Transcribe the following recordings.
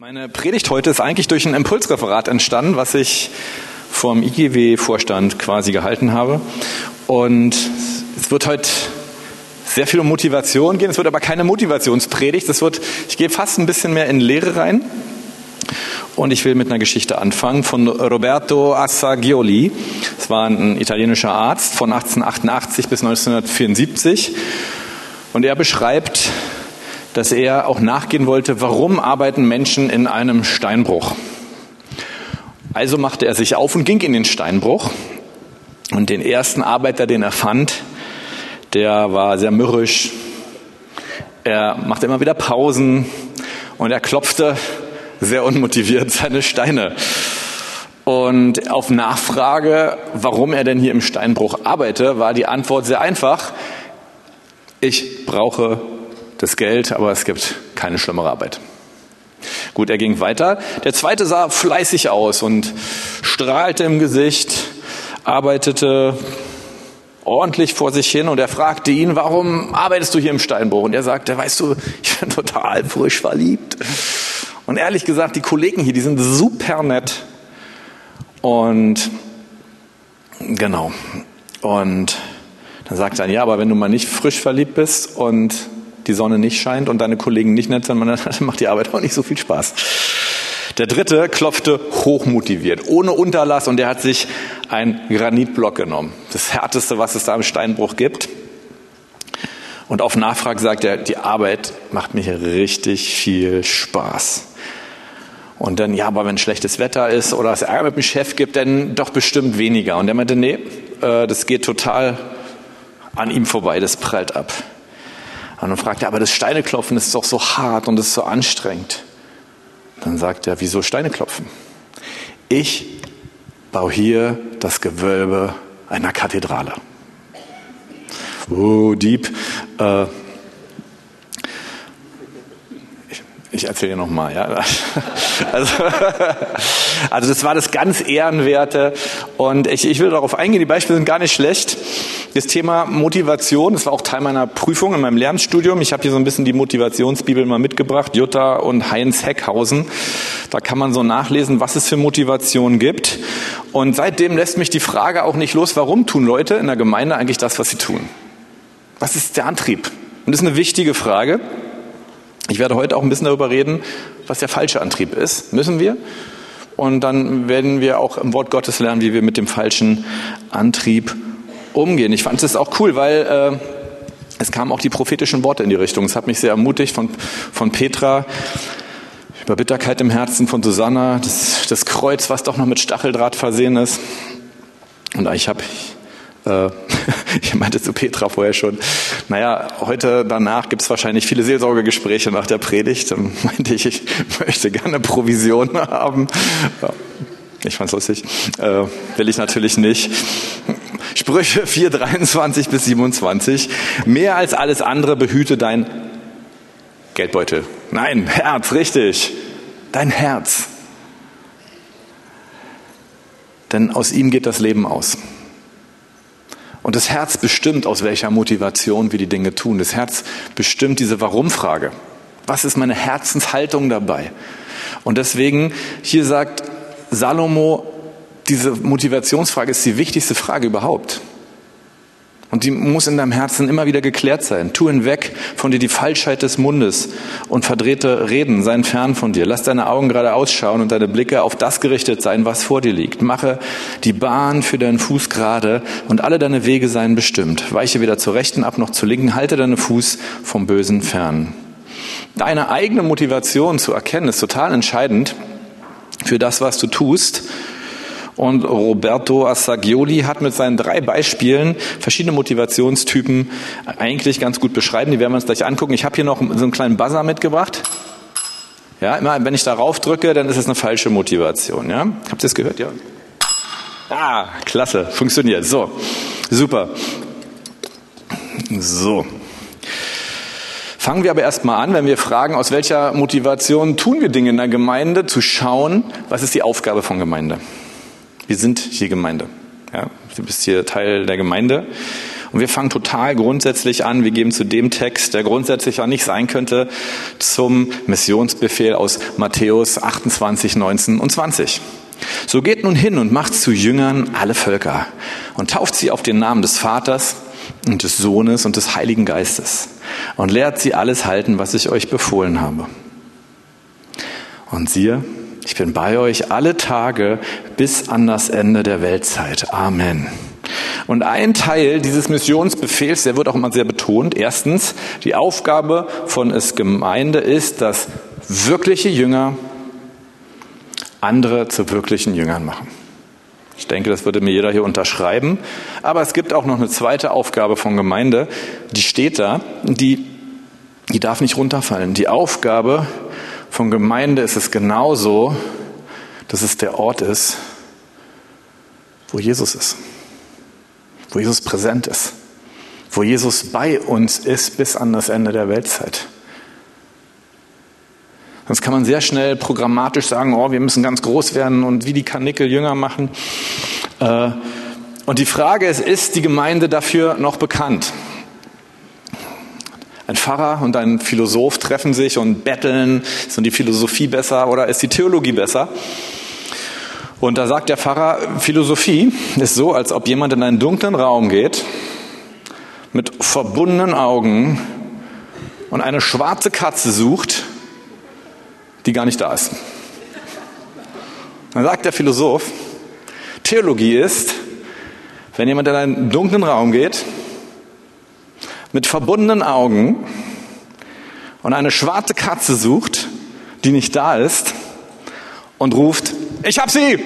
Meine Predigt heute ist eigentlich durch ein Impulsreferat entstanden, was ich vom IGW-Vorstand quasi gehalten habe. Und es wird heute sehr viel um Motivation gehen. Es wird aber keine Motivationspredigt. Es wird, ich gehe fast ein bisschen mehr in Lehre rein. Und ich will mit einer Geschichte anfangen von Roberto Assagioli. Es war ein italienischer Arzt von 1888 bis 1974. Und er beschreibt dass er auch nachgehen wollte, warum arbeiten Menschen in einem Steinbruch. Also machte er sich auf und ging in den Steinbruch. Und den ersten Arbeiter, den er fand, der war sehr mürrisch. Er machte immer wieder Pausen und er klopfte sehr unmotiviert seine Steine. Und auf Nachfrage, warum er denn hier im Steinbruch arbeite, war die Antwort sehr einfach. Ich brauche das Geld, aber es gibt keine schlimmere Arbeit. Gut, er ging weiter. Der zweite sah fleißig aus und strahlte im Gesicht, arbeitete ordentlich vor sich hin und er fragte ihn, warum arbeitest du hier im Steinbruch? Und er sagte, weißt du, ich bin total frisch verliebt. Und ehrlich gesagt, die Kollegen hier, die sind super nett. Und genau. Und dann sagt er, ja, aber wenn du mal nicht frisch verliebt bist und die Sonne nicht scheint und deine Kollegen nicht nett sind, dann macht die Arbeit auch nicht so viel Spaß. Der dritte klopfte hochmotiviert, ohne Unterlass und der hat sich einen Granitblock genommen. Das härteste, was es da im Steinbruch gibt. Und auf Nachfrage sagt er, die Arbeit macht mir hier richtig viel Spaß. Und dann, ja, aber wenn schlechtes Wetter ist oder es Ärger mit dem Chef gibt, dann doch bestimmt weniger. Und er meinte, nee, äh, das geht total an ihm vorbei, das prallt ab. Und dann fragt er, aber das Steineklopfen ist doch so hart und ist so anstrengend. Dann sagt er, wieso Steineklopfen? Ich baue hier das Gewölbe einer Kathedrale. Oh, Dieb. Äh, Ich erzähle nochmal, ja. Also, also das war das ganz Ehrenwerte und ich, ich will darauf eingehen, die Beispiele sind gar nicht schlecht. Das Thema Motivation, das war auch Teil meiner Prüfung in meinem Lernstudium. Ich habe hier so ein bisschen die Motivationsbibel mal mitgebracht, Jutta und Heinz Heckhausen. Da kann man so nachlesen, was es für Motivation gibt. Und seitdem lässt mich die Frage auch nicht los, warum tun Leute in der Gemeinde eigentlich das, was sie tun? Was ist der Antrieb? Und das ist eine wichtige Frage. Ich werde heute auch ein bisschen darüber reden, was der falsche Antrieb ist. Müssen wir? Und dann werden wir auch im Wort Gottes lernen, wie wir mit dem falschen Antrieb umgehen. Ich fand es auch cool, weil äh, es kamen auch die prophetischen Worte in die Richtung. Es hat mich sehr ermutigt von, von Petra über Bitterkeit im Herzen, von Susanna, das, das Kreuz, was doch noch mit Stacheldraht versehen ist. Und ich habe äh, ich meinte zu Petra vorher schon, naja, heute danach gibt es wahrscheinlich viele Seelsorgegespräche nach der Predigt. Dann meinte ich, ich möchte gerne Provision haben. Ja, ich fand's lustig. Äh, will ich natürlich nicht. Sprüche 4, 23 bis 27. Mehr als alles andere behüte dein Geldbeutel. Nein, Herz, richtig. Dein Herz. Denn aus ihm geht das Leben aus. Und das Herz bestimmt, aus welcher Motivation wir die Dinge tun. Das Herz bestimmt diese Warum-Frage. Was ist meine Herzenshaltung dabei? Und deswegen, hier sagt Salomo, diese Motivationsfrage ist die wichtigste Frage überhaupt. Und die muss in deinem Herzen immer wieder geklärt sein. Tu hinweg von dir die Falschheit des Mundes und verdrehte Reden, seien fern von dir. Lass deine Augen gerade ausschauen und deine Blicke auf das gerichtet sein, was vor dir liegt. Mache die Bahn für deinen Fuß gerade und alle deine Wege seien bestimmt. Weiche weder zur rechten ab noch zur linken. Halte deinen Fuß vom Bösen fern. Deine eigene Motivation zu erkennen ist total entscheidend für das, was du tust und Roberto Assagioli hat mit seinen drei Beispielen verschiedene Motivationstypen eigentlich ganz gut beschreiben. Die werden wir uns gleich angucken. Ich habe hier noch so einen kleinen Buzzer mitgebracht. Ja, immer wenn ich darauf drücke, dann ist es eine falsche Motivation. Ja? Habt ihr es gehört? Ja. Ah, klasse, funktioniert. So, super. So. Fangen wir aber erstmal an, wenn wir fragen, aus welcher Motivation tun wir Dinge in der Gemeinde, zu schauen, was ist die Aufgabe von Gemeinde. Wir sind hier Gemeinde. Ja, du bist hier Teil der Gemeinde. Und wir fangen total grundsätzlich an. Wir geben zu dem Text, der grundsätzlicher nicht sein könnte, zum Missionsbefehl aus Matthäus 28, 19 und 20. So geht nun hin und macht zu Jüngern alle Völker und tauft sie auf den Namen des Vaters und des Sohnes und des Heiligen Geistes und lehrt sie alles halten, was ich euch befohlen habe. Und siehe, ich bin bei euch alle Tage bis an das Ende der Weltzeit. Amen. Und ein Teil dieses Missionsbefehls, der wird auch immer sehr betont. Erstens, die Aufgabe von es Gemeinde ist, dass wirkliche Jünger andere zu wirklichen Jüngern machen. Ich denke, das würde mir jeder hier unterschreiben. Aber es gibt auch noch eine zweite Aufgabe von Gemeinde, die steht da, die, die darf nicht runterfallen. Die Aufgabe von Gemeinde ist es genauso, dass es der Ort ist, wo Jesus ist, wo Jesus präsent ist, wo Jesus bei uns ist bis an das Ende der Weltzeit. Sonst kann man sehr schnell programmatisch sagen, oh, wir müssen ganz groß werden und wie die Kanickel jünger machen. Äh, und die Frage ist, ist die Gemeinde dafür noch bekannt? Ein Pfarrer und ein Philosoph treffen sich und betteln, ist die Philosophie besser oder ist die Theologie besser? Und da sagt der Pfarrer, Philosophie ist so, als ob jemand in einen dunklen Raum geht, mit verbundenen Augen und eine schwarze Katze sucht, die gar nicht da ist. Dann sagt der Philosoph, Theologie ist, wenn jemand in einen dunklen Raum geht, mit verbundenen Augen und eine schwarze Katze sucht, die nicht da ist, und ruft, ich hab sie!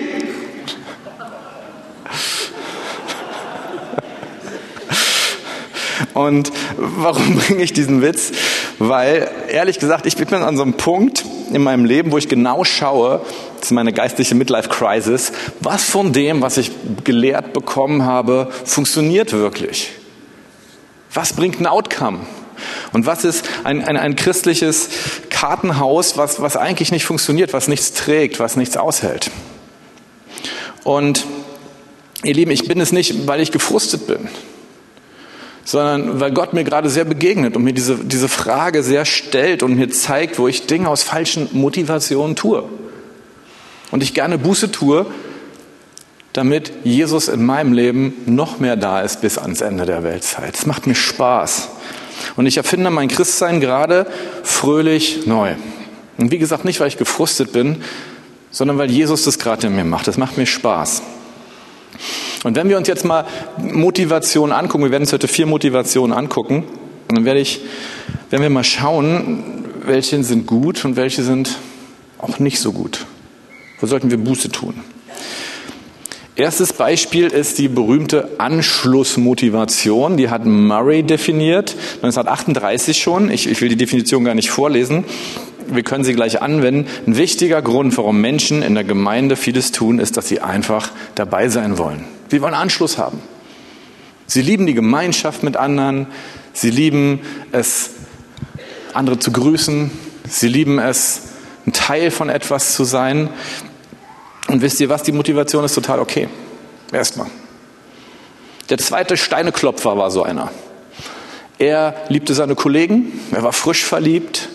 Und warum bringe ich diesen Witz? Weil, ehrlich gesagt, ich bin an so einem Punkt in meinem Leben, wo ich genau schaue, das ist meine geistliche Midlife Crisis, was von dem, was ich gelehrt bekommen habe, funktioniert wirklich? Was bringt ein Outcome? Und was ist ein, ein, ein christliches Kartenhaus, was, was eigentlich nicht funktioniert, was nichts trägt, was nichts aushält? Und ihr Lieben, ich bin es nicht, weil ich gefrustet bin, sondern weil Gott mir gerade sehr begegnet und mir diese, diese Frage sehr stellt und mir zeigt, wo ich Dinge aus falschen Motivationen tue. Und ich gerne Buße tue, damit Jesus in meinem Leben noch mehr da ist bis ans Ende der Weltzeit. Es macht mir Spaß. Und ich erfinde mein Christsein gerade fröhlich neu. Und wie gesagt, nicht, weil ich gefrustet bin, sondern weil Jesus das gerade in mir macht. Das macht mir Spaß. Und wenn wir uns jetzt mal Motivation angucken, wir werden uns heute vier Motivationen angucken, dann werde ich, werden wir mal schauen, welche sind gut und welche sind auch nicht so gut. Wo sollten wir Buße tun? Erstes Beispiel ist die berühmte Anschlussmotivation. Die hat Murray definiert, 1938 schon. Ich, ich will die Definition gar nicht vorlesen. Wir können sie gleich anwenden. Ein wichtiger Grund, warum Menschen in der Gemeinde vieles tun, ist, dass sie einfach dabei sein wollen. Sie wollen Anschluss haben. Sie lieben die Gemeinschaft mit anderen. Sie lieben es, andere zu grüßen. Sie lieben es, ein Teil von etwas zu sein. Und wisst ihr was, die Motivation ist total okay. Erstmal. Der zweite Steineklopfer war so einer. Er liebte seine Kollegen, er war frisch verliebt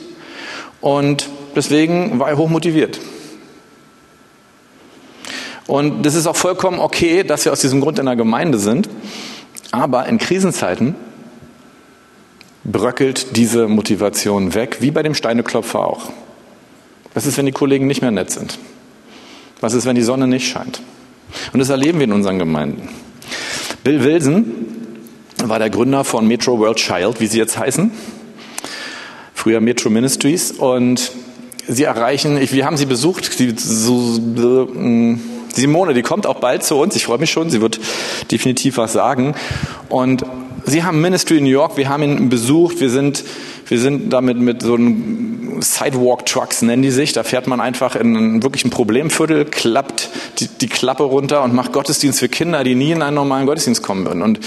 und deswegen war er hochmotiviert. Und das ist auch vollkommen okay, dass wir aus diesem Grund in der Gemeinde sind. Aber in Krisenzeiten bröckelt diese Motivation weg, wie bei dem Steineklopfer auch. Was ist, wenn die Kollegen nicht mehr nett sind? Was ist, wenn die Sonne nicht scheint? Und das erleben wir in unseren Gemeinden. Bill Wilson war der Gründer von Metro World Child, wie sie jetzt heißen. Früher Metro Ministries. Und sie erreichen, ich, wir haben sie besucht, sie, so, mm, Simone, die kommt auch bald zu uns. Ich freue mich schon. Sie wird definitiv was sagen. Und sie haben Ministry in New York. Wir haben ihn besucht. Wir sind wir sind damit mit so einem Sidewalk-Trucks, nennen die sich. Da fährt man einfach in einen wirklichen Problemviertel, klappt die, die Klappe runter und macht Gottesdienst für Kinder, die nie in einen normalen Gottesdienst kommen würden. Und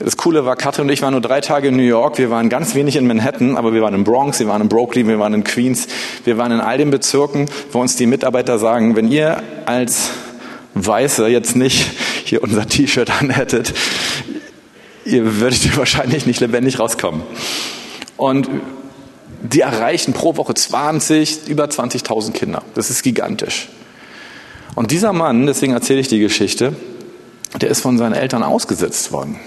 das Coole war, Katrin und ich waren nur drei Tage in New York. Wir waren ganz wenig in Manhattan, aber wir waren in Bronx, wir waren in Brooklyn, wir waren in Queens. Wir waren in all den Bezirken, wo uns die Mitarbeiter sagen, wenn ihr als Weiße jetzt nicht hier unser T-Shirt anhättet, ihr würdet wahrscheinlich nicht lebendig rauskommen. Und die erreichen pro Woche 20, über 20.000 Kinder. Das ist gigantisch. Und dieser Mann, deswegen erzähle ich die Geschichte, der ist von seinen Eltern ausgesetzt worden.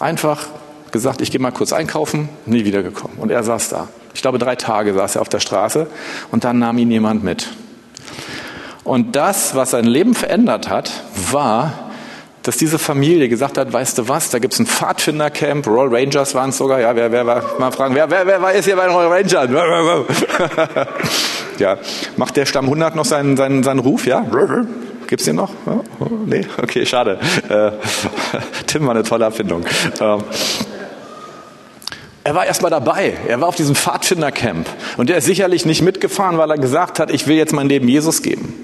Einfach gesagt, ich gehe mal kurz einkaufen, nie wiedergekommen. Und er saß da. Ich glaube, drei Tage saß er auf der Straße und dann nahm ihn jemand mit. Und das, was sein Leben verändert hat, war, dass diese Familie gesagt hat, weißt du was, da gibt es ein Pfadfindercamp, Royal Rangers waren es sogar, ja, wer, wer war, mal fragen, wer, wer, wer ist hier bei den Royal Rangers? ja, macht der Stamm 100 noch seinen, seinen, seinen Ruf, ja? Gibt's den noch? Oh, nee? Okay, schade. Äh, Tim war eine tolle Erfindung. Ähm, er war erstmal dabei. Er war auf diesem Pfadfindercamp. Und er ist sicherlich nicht mitgefahren, weil er gesagt hat, ich will jetzt mein Leben Jesus geben.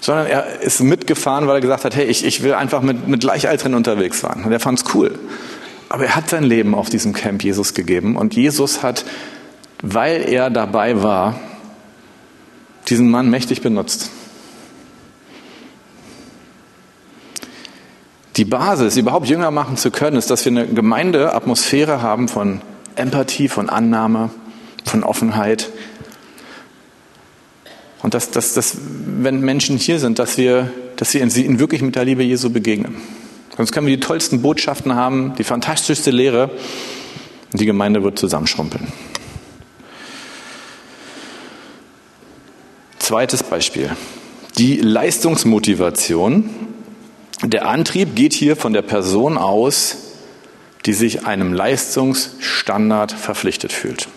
Sondern er ist mitgefahren, weil er gesagt hat, hey, ich, ich will einfach mit, mit Gleichaltrigen unterwegs sein. Und er fand's cool. Aber er hat sein Leben auf diesem Camp Jesus gegeben. Und Jesus hat, weil er dabei war, diesen Mann mächtig benutzt. Die Basis, überhaupt Jünger machen zu können, ist, dass wir eine Gemeindeatmosphäre haben von Empathie, von Annahme, von Offenheit. Und dass, dass, dass wenn Menschen hier sind, dass wir, dass wir ihnen wirklich mit der Liebe Jesu begegnen. Sonst können wir die tollsten Botschaften haben, die fantastischste Lehre und die Gemeinde wird zusammenschrumpeln. Zweites Beispiel. Die Leistungsmotivation der Antrieb geht hier von der Person aus, die sich einem Leistungsstandard verpflichtet fühlt.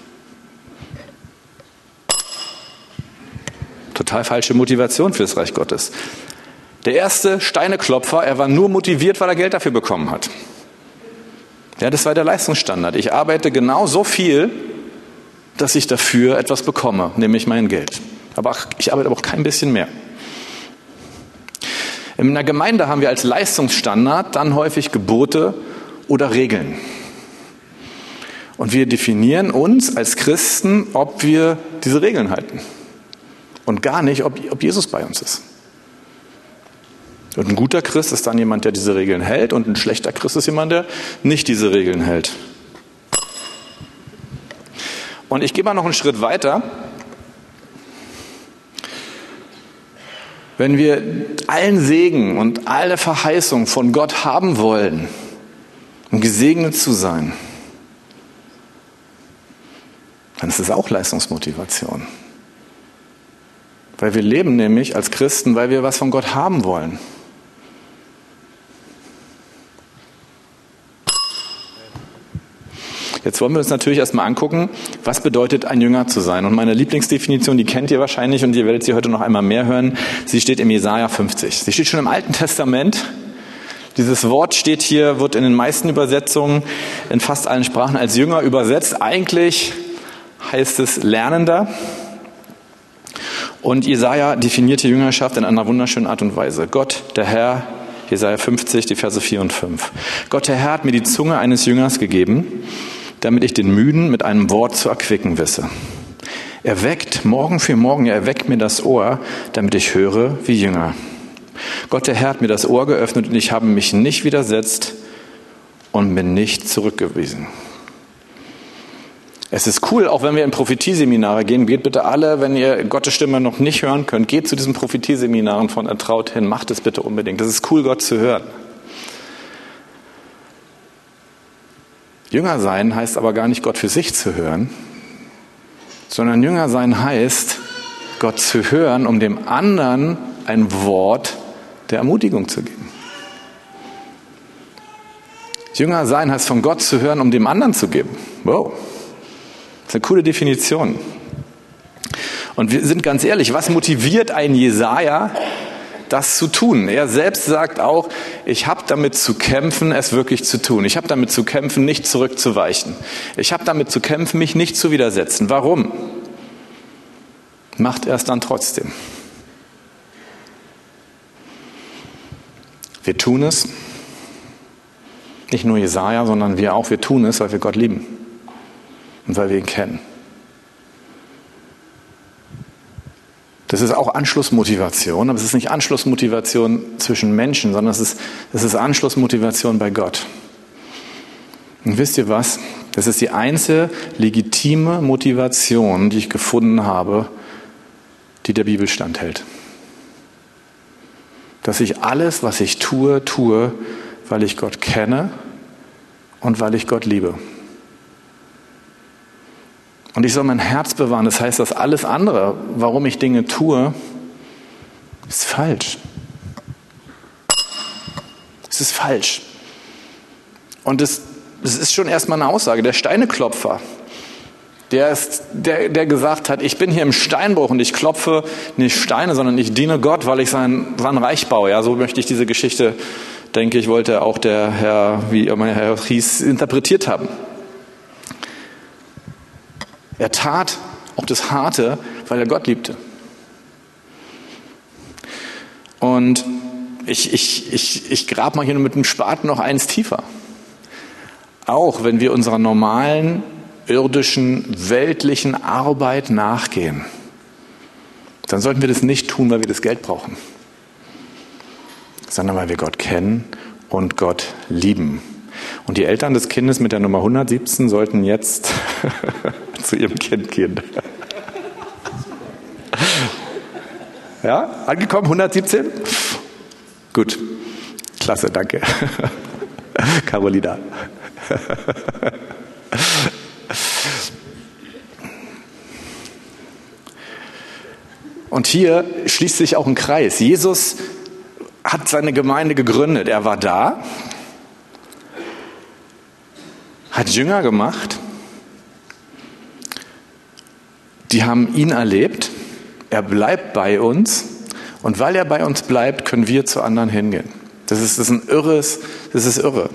Total falsche Motivation für das Reich Gottes. Der erste Steineklopfer, er war nur motiviert, weil er Geld dafür bekommen hat. Ja, das war der Leistungsstandard. Ich arbeite genau so viel, dass ich dafür etwas bekomme, nämlich mein Geld. Aber ich arbeite aber auch kein bisschen mehr. In einer Gemeinde haben wir als Leistungsstandard dann häufig Gebote oder Regeln. Und wir definieren uns als Christen, ob wir diese Regeln halten. Und gar nicht, ob, ob Jesus bei uns ist. Und ein guter Christ ist dann jemand, der diese Regeln hält, und ein schlechter Christ ist jemand, der nicht diese Regeln hält. Und ich gehe mal noch einen Schritt weiter. Wenn wir allen Segen und alle Verheißung von Gott haben wollen, um gesegnet zu sein, dann ist es auch Leistungsmotivation. Weil wir leben nämlich als Christen, weil wir was von Gott haben wollen. Jetzt wollen wir uns natürlich erstmal angucken, was bedeutet ein Jünger zu sein. Und meine Lieblingsdefinition, die kennt ihr wahrscheinlich und ihr werdet sie heute noch einmal mehr hören. Sie steht im Jesaja 50. Sie steht schon im Alten Testament. Dieses Wort steht hier, wird in den meisten Übersetzungen in fast allen Sprachen als Jünger übersetzt. Eigentlich heißt es Lernender. Und Jesaja definiert die Jüngerschaft in einer wunderschönen Art und Weise. Gott, der Herr, Jesaja 50, die Verse 4 und 5. Gott, der Herr, hat mir die Zunge eines Jüngers gegeben damit ich den Müden mit einem Wort zu erquicken wisse. Er weckt Morgen für Morgen, er weckt mir das Ohr, damit ich höre wie Jünger. Gott, der Herr hat mir das Ohr geöffnet und ich habe mich nicht widersetzt und bin nicht zurückgewiesen. Es ist cool, auch wenn wir in Prophetieseminare gehen, geht bitte alle, wenn ihr Gottes Stimme noch nicht hören könnt, geht zu diesen Prophetieseminaren von Ertraut hin, macht es bitte unbedingt. Das ist cool, Gott zu hören. Jünger sein heißt aber gar nicht Gott für sich zu hören, sondern Jünger sein heißt Gott zu hören, um dem anderen ein Wort der Ermutigung zu geben. Jünger sein heißt von Gott zu hören, um dem anderen zu geben. Wow. Ist eine coole Definition. Und wir sind ganz ehrlich, was motiviert einen Jesaja, das zu tun. Er selbst sagt auch, ich habe damit zu kämpfen, es wirklich zu tun. Ich habe damit zu kämpfen, nicht zurückzuweichen. Ich habe damit zu kämpfen, mich nicht zu widersetzen. Warum? Macht er es dann trotzdem. Wir tun es. Nicht nur Jesaja, sondern wir auch. Wir tun es, weil wir Gott lieben und weil wir ihn kennen. Das ist auch Anschlussmotivation, aber es ist nicht Anschlussmotivation zwischen Menschen, sondern es ist, es ist Anschlussmotivation bei Gott. Und wisst ihr was? Das ist die einzige legitime Motivation, die ich gefunden habe, die der Bibel standhält. Dass ich alles, was ich tue, tue, weil ich Gott kenne und weil ich Gott liebe. Und ich soll mein Herz bewahren. Das heißt, dass alles andere, warum ich Dinge tue, ist falsch. Es ist falsch. Und es, es ist schon erstmal eine Aussage. Der Steineklopfer, der, ist, der, der gesagt hat, ich bin hier im Steinbruch und ich klopfe nicht Steine, sondern ich diene Gott, weil ich sein, sein Reich baue. Ja, so möchte ich diese Geschichte, denke ich, wollte auch der Herr, wie immer Herr hieß, interpretiert haben. Er tat auch das Harte, weil er Gott liebte. Und ich, ich, ich, ich grab mal hier mit dem Spaten noch eins tiefer. Auch wenn wir unserer normalen, irdischen, weltlichen Arbeit nachgehen, dann sollten wir das nicht tun, weil wir das Geld brauchen, sondern weil wir Gott kennen und Gott lieben. Und die Eltern des Kindes mit der Nummer 117 sollten jetzt zu ihrem Kind gehen. Ja, angekommen, 117? Gut, klasse, danke. Carolina. Und hier schließt sich auch ein Kreis. Jesus hat seine Gemeinde gegründet. Er war da, hat Jünger gemacht, die haben ihn erlebt, er bleibt bei uns und weil er bei uns bleibt, können wir zu anderen hingehen. Das ist, das ist ein irres, das ist irre.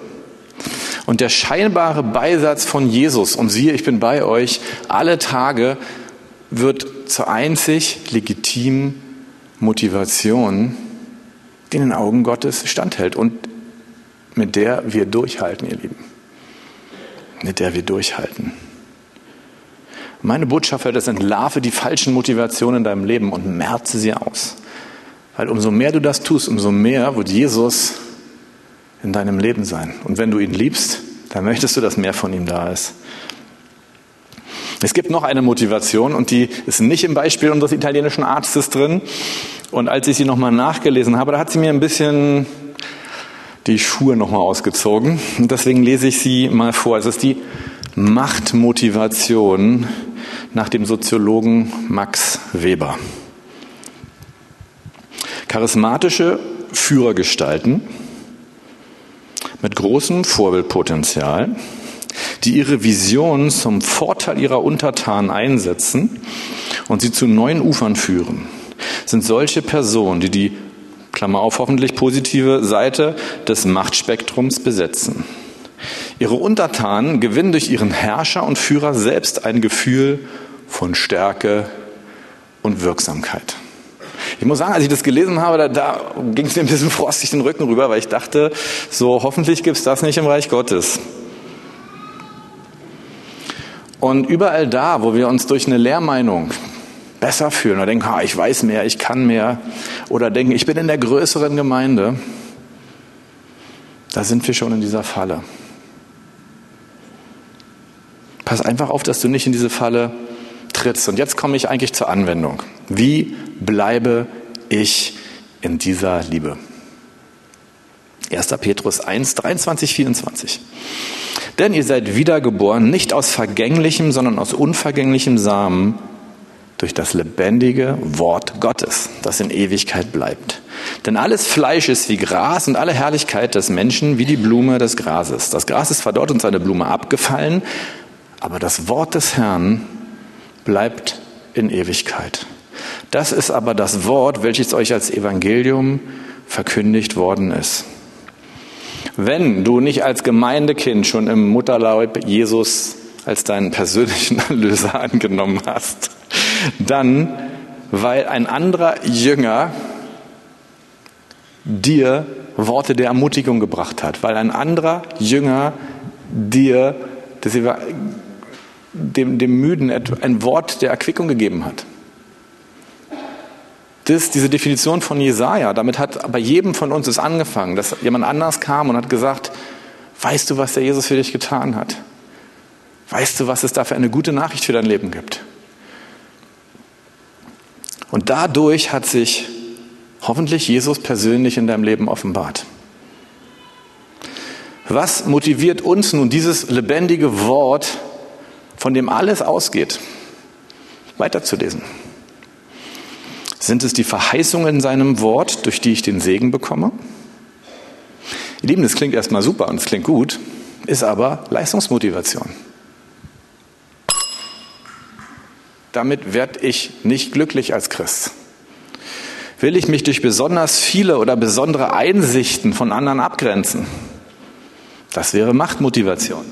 Und der scheinbare Beisatz von Jesus, und siehe, ich bin bei euch alle Tage, wird zur einzig legitimen Motivation, die in den Augen Gottes standhält und mit der wir durchhalten, ihr Lieben mit der wir durchhalten. Meine Botschaft heute ist, entlarve die falschen Motivationen in deinem Leben und merze sie aus. Weil umso mehr du das tust, umso mehr wird Jesus in deinem Leben sein. Und wenn du ihn liebst, dann möchtest du, dass mehr von ihm da ist. Es gibt noch eine Motivation und die ist nicht im Beispiel unseres italienischen Arztes drin. Und als ich sie nochmal nachgelesen habe, da hat sie mir ein bisschen die Schuhe nochmal ausgezogen. Und deswegen lese ich sie mal vor. Es ist die Machtmotivation nach dem Soziologen Max Weber. Charismatische Führergestalten mit großem Vorbildpotenzial, die ihre Vision zum Vorteil ihrer Untertanen einsetzen und sie zu neuen Ufern führen, sind solche Personen, die die Klammer auf, hoffentlich positive Seite des Machtspektrums besetzen. Ihre Untertanen gewinnen durch ihren Herrscher und Führer selbst ein Gefühl von Stärke und Wirksamkeit. Ich muss sagen, als ich das gelesen habe, da, da ging es mir ein bisschen frostig den Rücken rüber, weil ich dachte, so hoffentlich gibt es das nicht im Reich Gottes. Und überall da, wo wir uns durch eine Lehrmeinung, besser fühlen oder denken, ah, ich weiß mehr, ich kann mehr oder denken, ich bin in der größeren Gemeinde, da sind wir schon in dieser Falle. Pass einfach auf, dass du nicht in diese Falle trittst. Und jetzt komme ich eigentlich zur Anwendung. Wie bleibe ich in dieser Liebe? 1. Petrus 1, 23, 24. Denn ihr seid wiedergeboren, nicht aus vergänglichem, sondern aus unvergänglichem Samen, durch das lebendige Wort Gottes, das in Ewigkeit bleibt. Denn alles Fleisch ist wie Gras und alle Herrlichkeit des Menschen wie die Blume des Grases. Das Gras ist verdorrt und seine Blume abgefallen, aber das Wort des Herrn bleibt in Ewigkeit. Das ist aber das Wort, welches euch als Evangelium verkündigt worden ist. Wenn du nicht als Gemeindekind schon im Mutterleib Jesus als deinen persönlichen Erlöser angenommen hast, dann, weil ein anderer Jünger dir Worte der Ermutigung gebracht hat, weil ein anderer Jünger dir das dem, dem Müden ein Wort der Erquickung gegeben hat. Das, diese Definition von Jesaja, damit hat bei jedem von uns es angefangen, dass jemand anders kam und hat gesagt, weißt du, was der Jesus für dich getan hat? Weißt du, was es da für eine gute Nachricht für dein Leben gibt? Und dadurch hat sich hoffentlich Jesus persönlich in deinem Leben offenbart. Was motiviert uns nun, dieses lebendige Wort, von dem alles ausgeht, weiterzulesen? Sind es die Verheißungen in seinem Wort, durch die ich den Segen bekomme? Ihr Lieben, das klingt erstmal super und es klingt gut, ist aber Leistungsmotivation. Damit werde ich nicht glücklich als Christ. Will ich mich durch besonders viele oder besondere Einsichten von anderen abgrenzen? Das wäre Machtmotivation.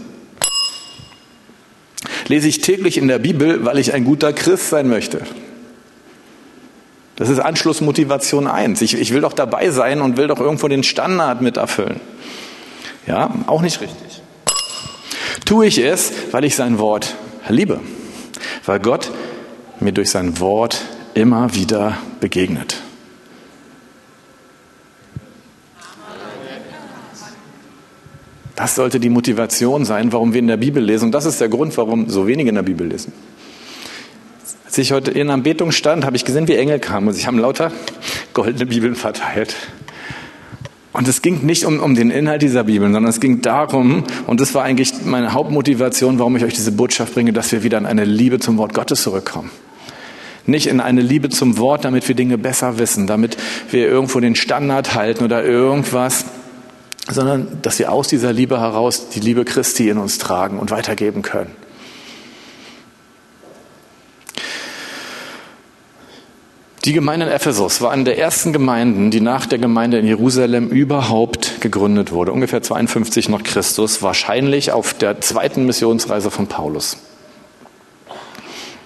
Lese ich täglich in der Bibel, weil ich ein guter Christ sein möchte? Das ist Anschlussmotivation 1. Ich, ich will doch dabei sein und will doch irgendwo den Standard mit erfüllen. Ja, auch nicht richtig. Tue ich es, weil ich sein Wort liebe, weil Gott mir durch sein Wort immer wieder begegnet. Das sollte die Motivation sein, warum wir in der Bibel lesen. Und das ist der Grund, warum so wenige in der Bibel lesen. Als ich heute in Anbetung stand, habe ich gesehen, wie Engel kamen und sie haben lauter goldene Bibeln verteilt. Und es ging nicht um, um den Inhalt dieser Bibeln, sondern es ging darum, und das war eigentlich meine Hauptmotivation, warum ich euch diese Botschaft bringe, dass wir wieder in eine Liebe zum Wort Gottes zurückkommen. Nicht in eine Liebe zum Wort, damit wir Dinge besser wissen, damit wir irgendwo den Standard halten oder irgendwas, sondern dass wir aus dieser Liebe heraus die Liebe Christi in uns tragen und weitergeben können. Die Gemeinde in Ephesus war eine der ersten Gemeinden, die nach der Gemeinde in Jerusalem überhaupt gegründet wurde. Ungefähr 52 nach Christus, wahrscheinlich auf der zweiten Missionsreise von Paulus.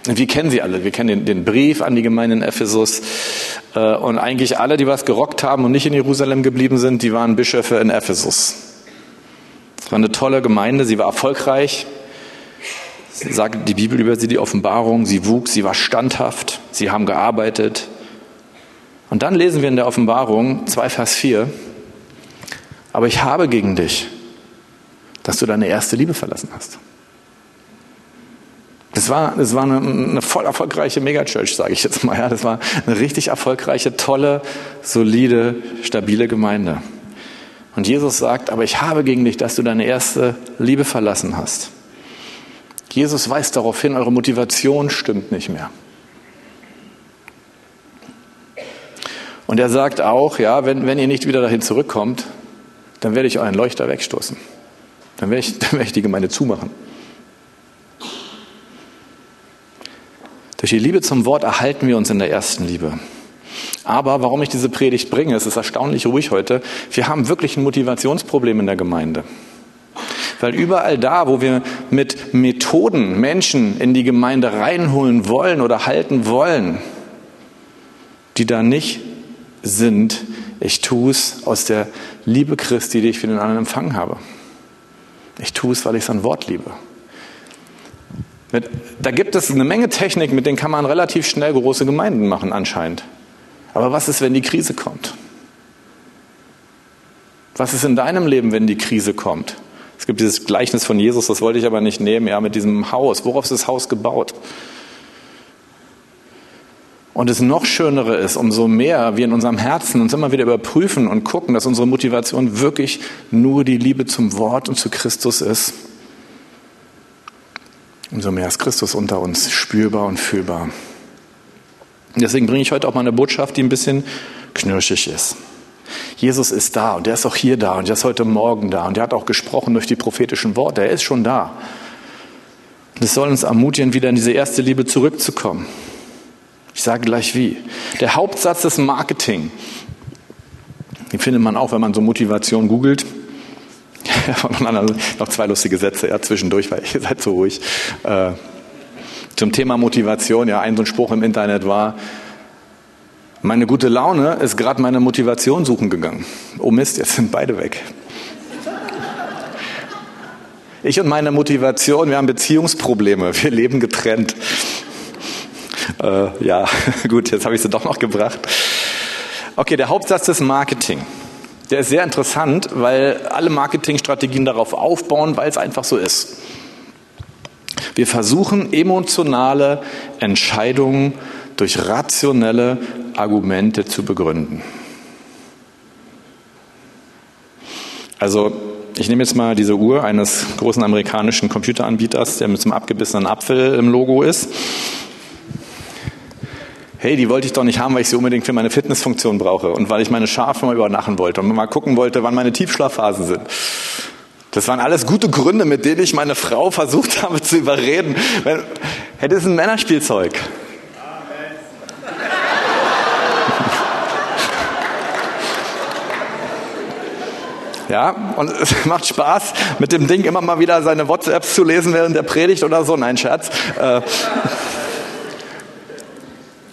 Wir kennen sie alle. Wir kennen den, den Brief an die Gemeinde in Ephesus. Äh, und eigentlich alle, die was gerockt haben und nicht in Jerusalem geblieben sind, die waren Bischöfe in Ephesus. Es war eine tolle Gemeinde, sie war erfolgreich. Sagt die Bibel über sie, die Offenbarung, sie wuchs, sie war standhaft, sie haben gearbeitet. Und dann lesen wir in der Offenbarung 2 Vers 4, aber ich habe gegen dich, dass du deine erste Liebe verlassen hast. Das war, das war eine, eine voll erfolgreiche Megachurch, sage ich jetzt mal. Ja, das war eine richtig erfolgreiche, tolle, solide, stabile Gemeinde. Und Jesus sagt, aber ich habe gegen dich, dass du deine erste Liebe verlassen hast. Jesus weist darauf hin, eure Motivation stimmt nicht mehr. Und er sagt auch, ja, wenn, wenn ihr nicht wieder dahin zurückkommt, dann werde ich euren Leuchter wegstoßen. Dann werde ich, dann werde ich die Gemeinde zumachen. Durch die Liebe zum Wort erhalten wir uns in der ersten Liebe. Aber warum ich diese Predigt bringe, es ist erstaunlich ruhig heute, wir haben wirklich ein Motivationsproblem in der Gemeinde. Weil überall da, wo wir mit Methoden Menschen in die Gemeinde reinholen wollen oder halten wollen, die da nicht sind, ich tue es aus der Liebe Christi, die ich für den anderen empfangen habe. Ich tue es, weil ich sein Wort liebe. Da gibt es eine Menge Technik, mit denen kann man relativ schnell große Gemeinden machen anscheinend. Aber was ist, wenn die Krise kommt? Was ist in deinem Leben, wenn die Krise kommt? Es gibt dieses Gleichnis von Jesus, das wollte ich aber nicht nehmen, ja, mit diesem Haus. Worauf ist das Haus gebaut? Und das noch Schönere ist, umso mehr wir in unserem Herzen uns immer wieder überprüfen und gucken, dass unsere Motivation wirklich nur die Liebe zum Wort und zu Christus ist umso mehr ist Christus unter uns spürbar und fühlbar. Deswegen bringe ich heute auch mal eine Botschaft, die ein bisschen knirschig ist. Jesus ist da und er ist auch hier da und er ist heute Morgen da und er hat auch gesprochen durch die prophetischen Worte. Er ist schon da. Es soll uns ermutigen, wieder in diese erste Liebe zurückzukommen. Ich sage gleich wie. Der Hauptsatz des Marketing, den findet man auch, wenn man so Motivation googelt. noch zwei lustige Sätze ja, zwischendurch, weil ihr seid so ruhig. Äh, zum Thema Motivation, ja, ein so ein Spruch im Internet war, meine gute Laune ist gerade meine Motivation suchen gegangen. Oh Mist, jetzt sind beide weg. Ich und meine Motivation, wir haben Beziehungsprobleme, wir leben getrennt. Äh, ja, gut, jetzt habe ich sie doch noch gebracht. Okay, der Hauptsatz des Marketing. Der ist sehr interessant, weil alle Marketingstrategien darauf aufbauen, weil es einfach so ist. Wir versuchen emotionale Entscheidungen durch rationelle Argumente zu begründen. Also ich nehme jetzt mal diese Uhr eines großen amerikanischen Computeranbieters, der mit einem abgebissenen Apfel im Logo ist. Hey, die wollte ich doch nicht haben, weil ich sie unbedingt für meine Fitnessfunktion brauche und weil ich meine Schafe mal übernachen wollte und mal gucken wollte, wann meine Tiefschlafphasen sind. Das waren alles gute Gründe, mit denen ich meine Frau versucht habe zu überreden. Hätte es ein Männerspielzeug. Ja, und es macht Spaß, mit dem Ding immer mal wieder seine WhatsApps zu lesen während der Predigt oder so. Nein, Scherz. Äh,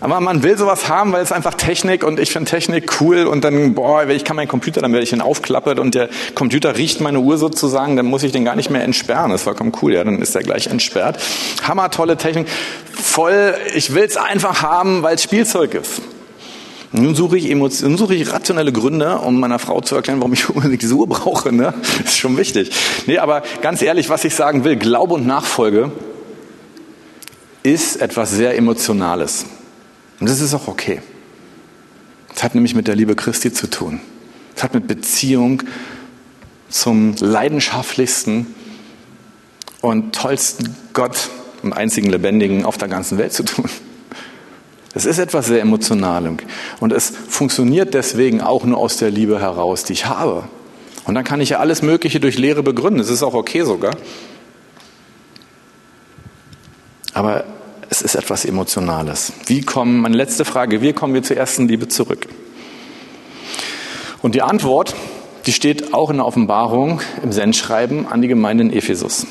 aber man will sowas haben, weil es einfach Technik und ich finde Technik cool und dann, boah, ich kann meinen Computer, dann werde ich ihn aufklappert und der Computer riecht meine Uhr sozusagen, dann muss ich den gar nicht mehr entsperren. Das ist vollkommen cool, ja, dann ist er gleich entsperrt. Hammer, tolle Technik. Voll, ich will es einfach haben, weil es Spielzeug ist. Nun suche ich, Emotionen, nun suche ich rationelle Gründe, um meiner Frau zu erklären, warum ich unbedingt diese Uhr brauche. Ne? Das ist schon wichtig. Nee, aber ganz ehrlich, was ich sagen will, Glaube und Nachfolge ist etwas sehr Emotionales. Und das ist auch okay. Es hat nämlich mit der Liebe Christi zu tun. Es hat mit Beziehung zum leidenschaftlichsten und tollsten Gott und einzigen Lebendigen auf der ganzen Welt zu tun. Es ist etwas sehr Emotionalem. Und es funktioniert deswegen auch nur aus der Liebe heraus, die ich habe. Und dann kann ich ja alles Mögliche durch Lehre begründen. Das ist auch okay sogar. Aber es ist etwas Emotionales. Wie kommen, meine letzte Frage, wie kommen wir zur ersten Liebe zurück? Und die Antwort, die steht auch in der Offenbarung im Sendschreiben an die Gemeinde in Ephesus.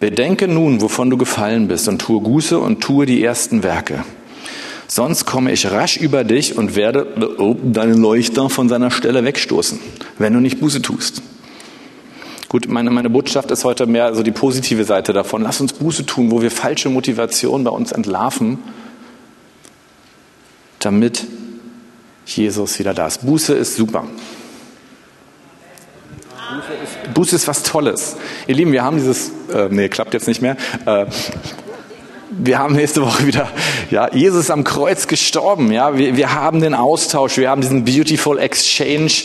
Bedenke nun, wovon du gefallen bist, und tue Buße und tue die ersten Werke. Sonst komme ich rasch über dich und werde oh, deinen Leuchter von seiner Stelle wegstoßen, wenn du nicht Buße tust. Gut, meine, meine Botschaft ist heute mehr so die positive Seite davon. Lass uns Buße tun, wo wir falsche Motivation bei uns entlarven, damit Jesus wieder da ist. Buße ist super. Buße ist was Tolles. Ihr Lieben, wir haben dieses, äh, nee, klappt jetzt nicht mehr. Äh, wir haben nächste Woche wieder, ja, Jesus am Kreuz gestorben, ja. Wir, wir haben den Austausch, wir haben diesen beautiful exchange,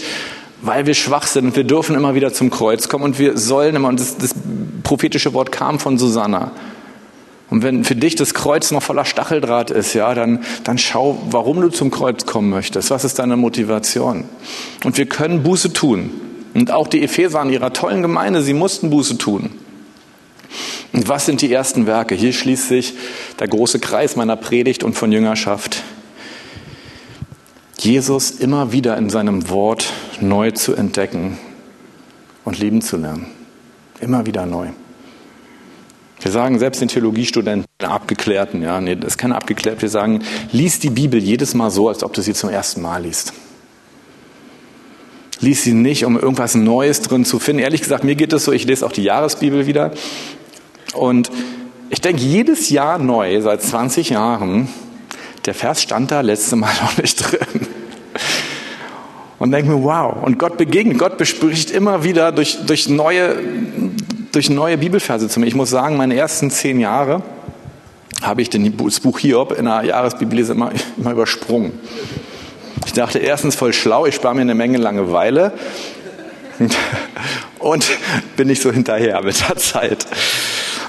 weil wir schwach sind und wir dürfen immer wieder zum Kreuz kommen und wir sollen immer, und das, das prophetische Wort kam von Susanna. Und wenn für dich das Kreuz noch voller Stacheldraht ist, ja, dann, dann schau, warum du zum Kreuz kommen möchtest. Was ist deine Motivation? Und wir können Buße tun. Und auch die Epheser in ihrer tollen Gemeinde, sie mussten Buße tun. Und was sind die ersten Werke? Hier schließt sich der große Kreis meiner Predigt und von Jüngerschaft. Jesus immer wieder in seinem Wort neu zu entdecken und lieben zu lernen. Immer wieder neu. Wir sagen selbst den Theologiestudenten, Abgeklärten, ja, nee, das ist keine abgeklärt. Wir sagen, lies die Bibel jedes Mal so, als ob du sie zum ersten Mal liest lies sie nicht, um irgendwas Neues drin zu finden. Ehrlich gesagt, mir geht es so, ich lese auch die Jahresbibel wieder. Und ich denke jedes Jahr neu, seit 20 Jahren, der Vers stand da letzte Mal noch nicht drin. Und denke mir, wow. Und Gott begegnet, Gott bespricht immer wieder durch, durch, neue, durch neue Bibelverse zu mir. Ich muss sagen, meine ersten zehn Jahre habe ich das Buch Hiob in der Jahresbibel immer, immer übersprungen. Ich dachte erstens voll schlau, ich spare mir eine Menge Langeweile und bin nicht so hinterher mit der Zeit.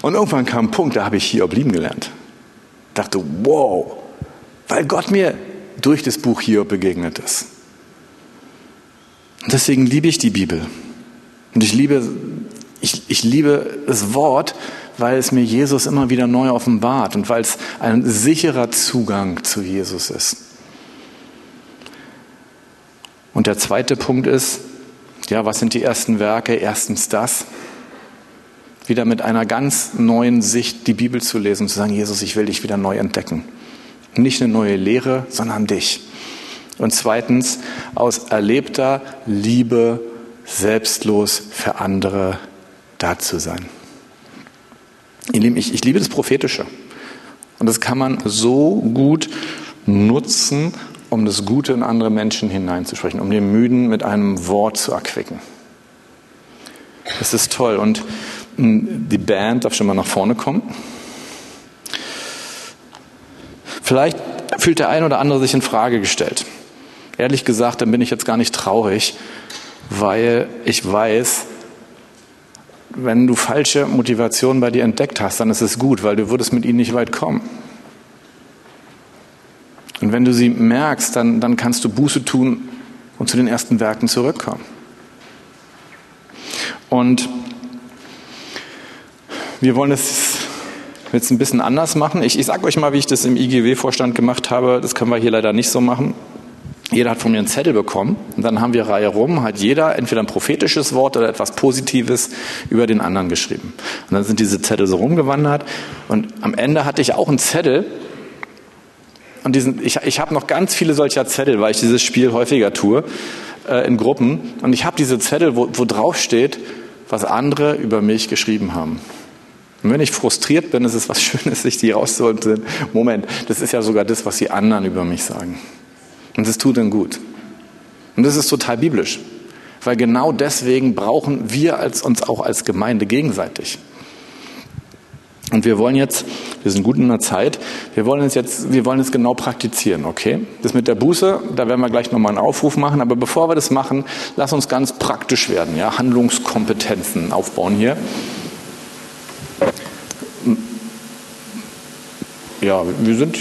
Und irgendwann kam ein Punkt, da habe ich Hiob lieben gelernt. Dachte, wow, weil Gott mir durch das Buch Hiob begegnet ist. Und deswegen liebe ich die Bibel. Und ich liebe, ich, ich liebe das Wort, weil es mir Jesus immer wieder neu offenbart und weil es ein sicherer Zugang zu Jesus ist. Und der zweite Punkt ist, ja, was sind die ersten Werke? Erstens das, wieder mit einer ganz neuen Sicht die Bibel zu lesen und zu sagen, Jesus, ich will dich wieder neu entdecken. Nicht eine neue Lehre, sondern dich. Und zweitens, aus erlebter Liebe selbstlos für andere da zu sein. Ich, ich liebe das Prophetische. Und das kann man so gut nutzen, um das Gute in andere Menschen hineinzusprechen, um den Müden mit einem Wort zu erquicken. Das ist toll. Und hm, die Band darf schon mal nach vorne kommen. Vielleicht fühlt der ein oder andere sich in Frage gestellt. Ehrlich gesagt, dann bin ich jetzt gar nicht traurig, weil ich weiß, wenn du falsche Motivationen bei dir entdeckt hast, dann ist es gut, weil du würdest mit ihnen nicht weit kommen. Und wenn du sie merkst, dann, dann kannst du Buße tun und zu den ersten Werken zurückkommen. Und wir wollen es jetzt ein bisschen anders machen. Ich, ich sage euch mal, wie ich das im IGW-Vorstand gemacht habe. Das können wir hier leider nicht so machen. Jeder hat von mir einen Zettel bekommen und dann haben wir Reihe rum, hat jeder entweder ein prophetisches Wort oder etwas Positives über den anderen geschrieben. Und dann sind diese Zettel so rumgewandert und am Ende hatte ich auch einen Zettel und diesen, ich, ich habe noch ganz viele solcher Zettel, weil ich dieses Spiel häufiger tue äh, in Gruppen und ich habe diese Zettel, wo, wo drauf steht, was andere über mich geschrieben haben. Und wenn ich frustriert bin, ist es was Schönes, sich die rauszuholen. Moment, das ist ja sogar das, was die anderen über mich sagen. Und das tut dann gut. Und das ist total biblisch. Weil genau deswegen brauchen wir als, uns auch als Gemeinde gegenseitig. Und wir wollen jetzt, wir sind gut in der Zeit, wir wollen es jetzt, wir wollen es genau praktizieren, okay? Das mit der Buße, da werden wir gleich nochmal einen Aufruf machen, aber bevor wir das machen, lass uns ganz praktisch werden, ja? Handlungskompetenzen aufbauen hier. Ja, wir sind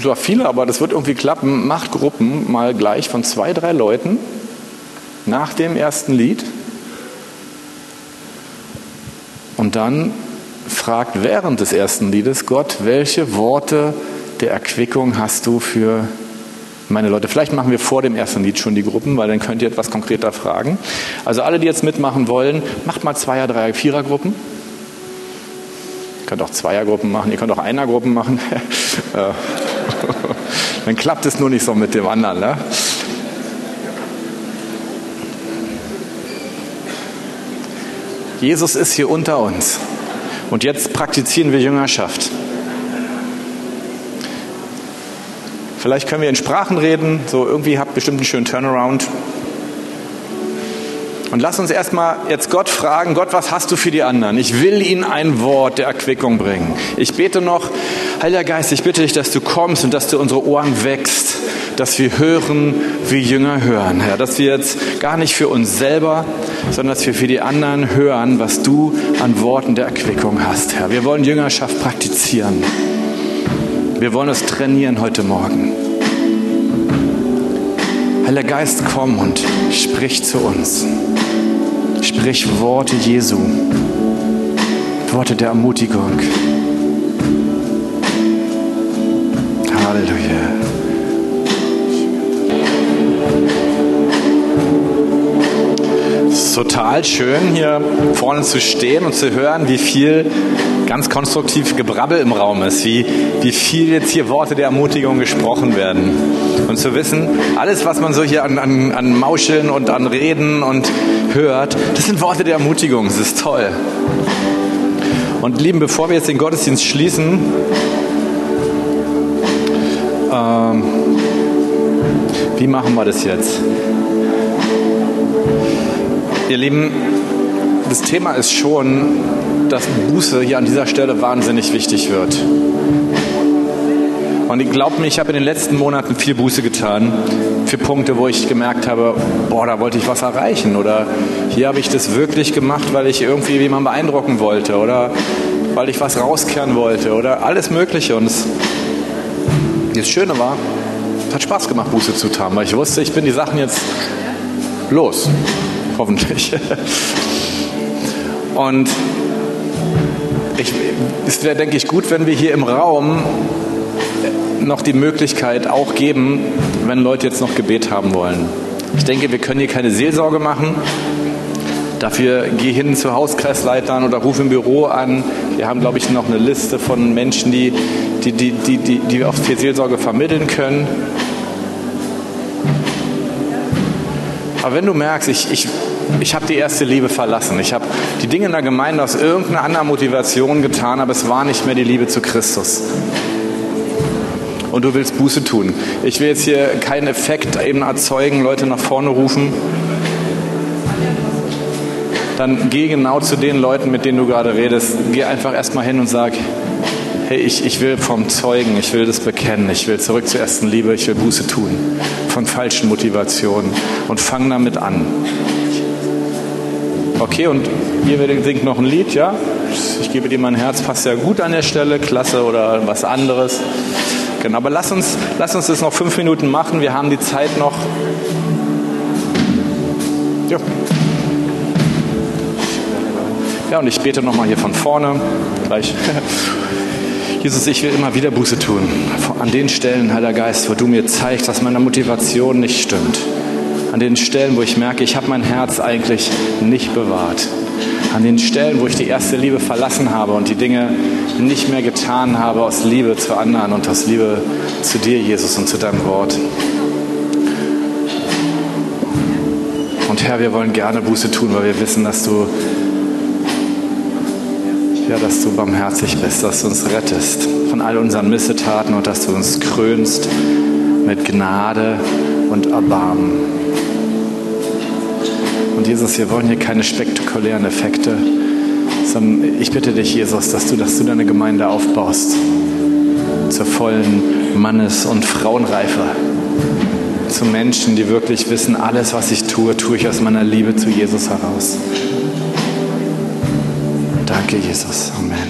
zwar viele, aber das wird irgendwie klappen. Macht Gruppen mal gleich von zwei, drei Leuten nach dem ersten Lied. Und dann fragt während des ersten Liedes Gott, welche Worte der Erquickung hast du für meine Leute? Vielleicht machen wir vor dem ersten Lied schon die Gruppen, weil dann könnt ihr etwas konkreter fragen. Also alle, die jetzt mitmachen wollen, macht mal Zweier-, Dreier-, Vierer-Gruppen könnt auch Zweiergruppen machen, ihr könnt auch Einergruppen machen. Äh, dann klappt es nur nicht so mit dem anderen. Ne? Jesus ist hier unter uns. Und jetzt praktizieren wir Jüngerschaft. Vielleicht können wir in Sprachen reden, so irgendwie habt bestimmt einen schönen Turnaround. Und lass uns erstmal jetzt Gott fragen, Gott, was hast du für die anderen? Ich will ihnen ein Wort der Erquickung bringen. Ich bete noch, Heiliger Geist, ich bitte dich, dass du kommst und dass du unsere Ohren wächst, dass wir hören, wie Jünger hören, Herr. Dass wir jetzt gar nicht für uns selber, sondern dass wir für die anderen hören, was du an Worten der Erquickung hast, Herr. Wir wollen Jüngerschaft praktizieren. Wir wollen es trainieren heute Morgen. Heiliger Geist, komm und sprich zu uns. Sprich Worte Jesu, Worte der Ermutigung. Halleluja. Total schön, hier vorne zu stehen und zu hören, wie viel ganz konstruktiv Gebrabbel im Raum ist, wie, wie viel jetzt hier Worte der Ermutigung gesprochen werden. Und zu wissen, alles, was man so hier an, an, an Mauscheln und an Reden und hört, das sind Worte der Ermutigung. Das ist toll. Und lieben, bevor wir jetzt den Gottesdienst schließen, ähm, wie machen wir das jetzt? Ihr Lieben, das Thema ist schon, dass Buße hier an dieser Stelle wahnsinnig wichtig wird. Und ich glaube mir, ich habe in den letzten Monaten viel Buße getan für Punkte, wo ich gemerkt habe, boah, da wollte ich was erreichen oder hier habe ich das wirklich gemacht, weil ich irgendwie jemanden beeindrucken wollte oder weil ich was rauskehren wollte oder alles Mögliche. Und das, Schöne war, es hat Spaß gemacht, Buße zu tun, weil ich wusste, ich bin die Sachen jetzt los. Hoffentlich. Und ich, es wäre, denke ich, gut, wenn wir hier im Raum noch die Möglichkeit auch geben, wenn Leute jetzt noch Gebet haben wollen. Ich denke, wir können hier keine Seelsorge machen. Dafür geh hin zu Hauskreisleitern oder ruf im Büro an. Wir haben, glaube ich, noch eine Liste von Menschen, die, die, die, die, die, die auch für Seelsorge vermitteln können. Aber wenn du merkst, ich, ich, ich habe die erste Liebe verlassen, ich habe die Dinge in der Gemeinde aus irgendeiner anderen Motivation getan, aber es war nicht mehr die Liebe zu Christus, und du willst Buße tun. Ich will jetzt hier keinen Effekt eben erzeugen, Leute nach vorne rufen. Dann geh genau zu den Leuten, mit denen du gerade redest. Geh einfach erstmal hin und sag, hey, ich, ich will vom Zeugen, ich will das bekennen, ich will zurück zur ersten Liebe, ich will Buße tun von falschen Motivationen und fang damit an. Okay, und ihr singt noch ein Lied, ja? Ich gebe dir mein Herz, passt ja gut an der Stelle, klasse oder was anderes. Genau, aber lass uns, lass uns das noch fünf Minuten machen. Wir haben die Zeit noch. Ja. Ja, und ich bete nochmal hier von vorne. Gleich. Jesus, ich will immer wieder Buße tun. An den Stellen, Heiliger Geist, wo du mir zeigst, dass meine Motivation nicht stimmt an den Stellen, wo ich merke, ich habe mein Herz eigentlich nicht bewahrt. An den Stellen, wo ich die erste Liebe verlassen habe und die Dinge nicht mehr getan habe aus Liebe zu anderen und aus Liebe zu dir, Jesus, und zu deinem Wort. Und Herr, wir wollen gerne Buße tun, weil wir wissen, dass du, ja, dass du barmherzig bist, dass du uns rettest von all unseren Missetaten und dass du uns krönst mit Gnade und Erbarmen. Und Jesus, wir wollen hier keine spektakulären Effekte, ich bitte dich, Jesus, dass du, dass du deine Gemeinde aufbaust zur vollen Mannes- und Frauenreife. Zu Menschen, die wirklich wissen, alles, was ich tue, tue ich aus meiner Liebe zu Jesus heraus. Danke, Jesus. Amen.